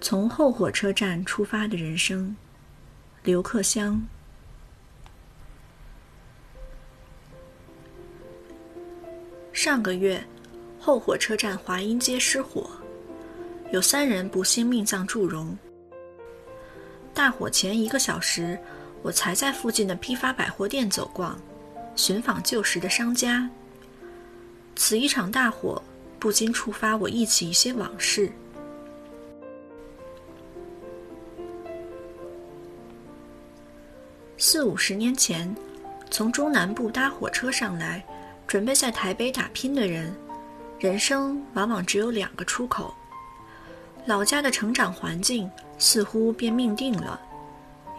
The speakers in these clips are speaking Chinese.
从后火车站出发的人生，刘克湘。上个月，后火车站华阴街失火，有三人不幸命丧祝融。大火前一个小时，我才在附近的批发百货店走逛，寻访旧时的商家。此一场大火，不禁触发我忆起一些往事。四五十年前，从中南部搭火车上来，准备在台北打拼的人，人生往往只有两个出口。老家的成长环境似乎便命定了，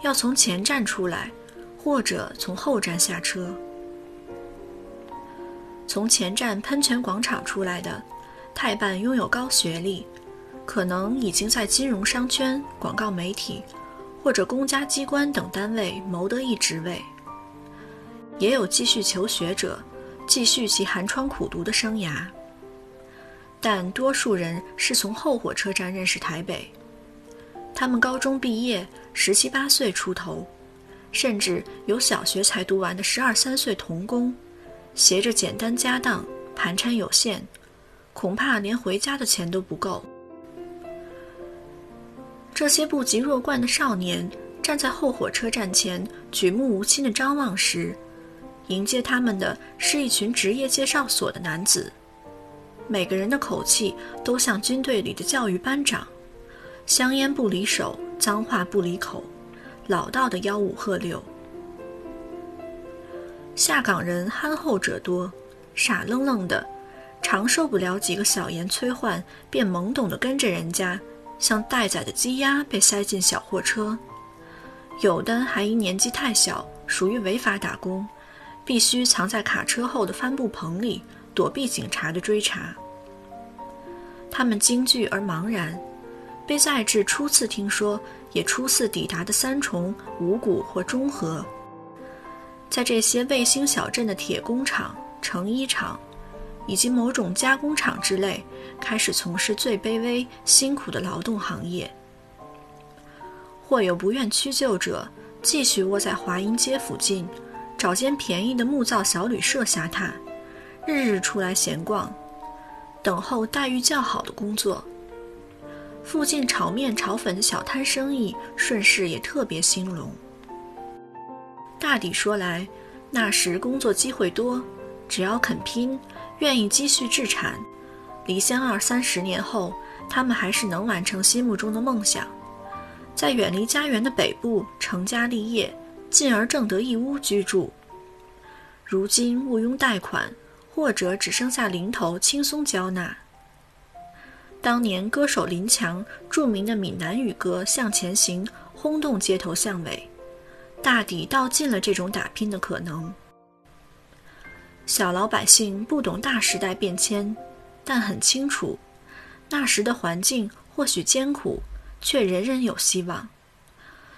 要从前站出来，或者从后站下车。从前站喷泉广场出来的，泰半拥有高学历，可能已经在金融商圈、广告媒体。或者公家机关等单位谋得一职位，也有继续求学者，继续其寒窗苦读的生涯。但多数人是从后火车站认识台北，他们高中毕业，十七八岁出头，甚至有小学才读完的十二三岁童工，携着简单家当，盘缠有限，恐怕连回家的钱都不够。这些不及弱冠的少年站在后火车站前，举目无亲的张望时，迎接他们的是一群职业介绍所的男子。每个人的口气都像军队里的教育班长，香烟不离手，脏话不离口，老道的吆五喝六。下岗人憨厚者多，傻愣愣的，常受不了几个小言催唤，便懵懂地跟着人家。像待宰的鸡鸭被塞进小货车，有的还因年纪太小，属于违法打工，必须藏在卡车后的帆布棚里躲避警察的追查。他们惊惧而茫然，被载至初次听说也初次抵达的三重、五谷或中和，在这些卫星小镇的铁工厂、成衣厂。以及某种加工厂之类，开始从事最卑微、辛苦的劳动行业；或有不愿屈就者，继续窝在华阴街附近，找间便宜的木造小旅社下榻，日日出来闲逛，等候待遇较好的工作。附近炒面、炒粉的小摊生意，顺势也特别兴隆。大抵说来，那时工作机会多，只要肯拼。愿意积蓄置产，离乡二三十年后，他们还是能完成心目中的梦想，在远离家园的北部成家立业，进而挣得一屋居住。如今毋庸贷款，或者只剩下零头轻松交纳。当年歌手林强著名的闽南语歌《向前行》轰动街头巷尾，大抵道尽了这种打拼的可能。小老百姓不懂大时代变迁，但很清楚，那时的环境或许艰苦，却人人有希望。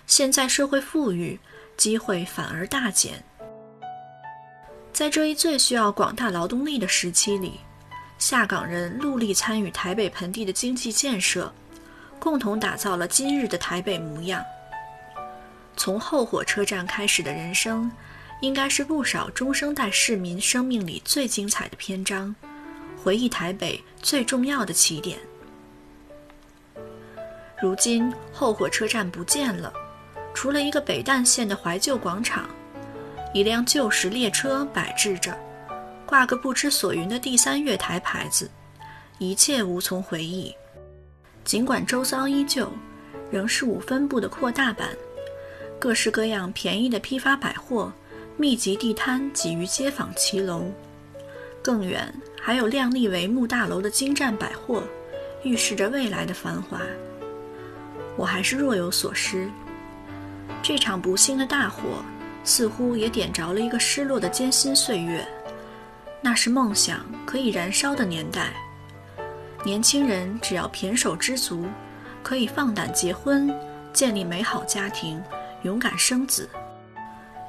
现在社会富裕，机会反而大减。在这一最需要广大劳动力的时期里，下岗人陆力参与台北盆地的经济建设，共同打造了今日的台北模样。从后火车站开始的人生。应该是不少中生代市民生命里最精彩的篇章，回忆台北最重要的起点。如今后火车站不见了，除了一个北淡线的怀旧广场，一辆旧时列车摆置着，挂个不知所云的第三月台牌子，一切无从回忆。尽管周遭依旧，仍是五分布的扩大版，各式各样便宜的批发百货。密集地摊挤于街坊骑楼，更远还有亮丽帷幕大楼的金站百货，预示着未来的繁华。我还是若有所失。这场不幸的大火，似乎也点着了一个失落的艰辛岁月。那是梦想可以燃烧的年代，年轻人只要胼手知足，可以放胆结婚，建立美好家庭，勇敢生子。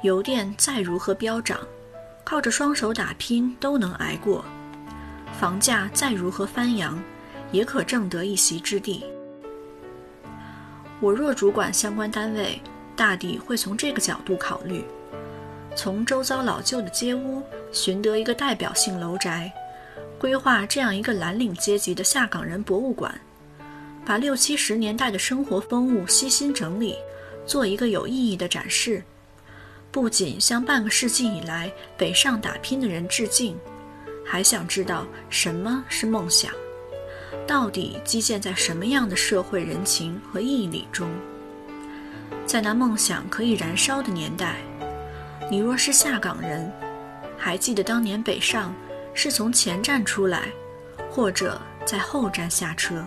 油电再如何飙涨，靠着双手打拼都能挨过；房价再如何翻扬，也可挣得一席之地。我若主管相关单位，大抵会从这个角度考虑：从周遭老旧的街屋寻得一个代表性楼宅，规划这样一个蓝领阶级的下岗人博物馆，把六七十年代的生活风物悉心整理，做一个有意义的展示。不仅向半个世纪以来北上打拼的人致敬，还想知道什么是梦想。到底基建在什么样的社会人情和义理中？在那梦想可以燃烧的年代，你若是下岗人，还记得当年北上是从前站出来，或者在后站下车？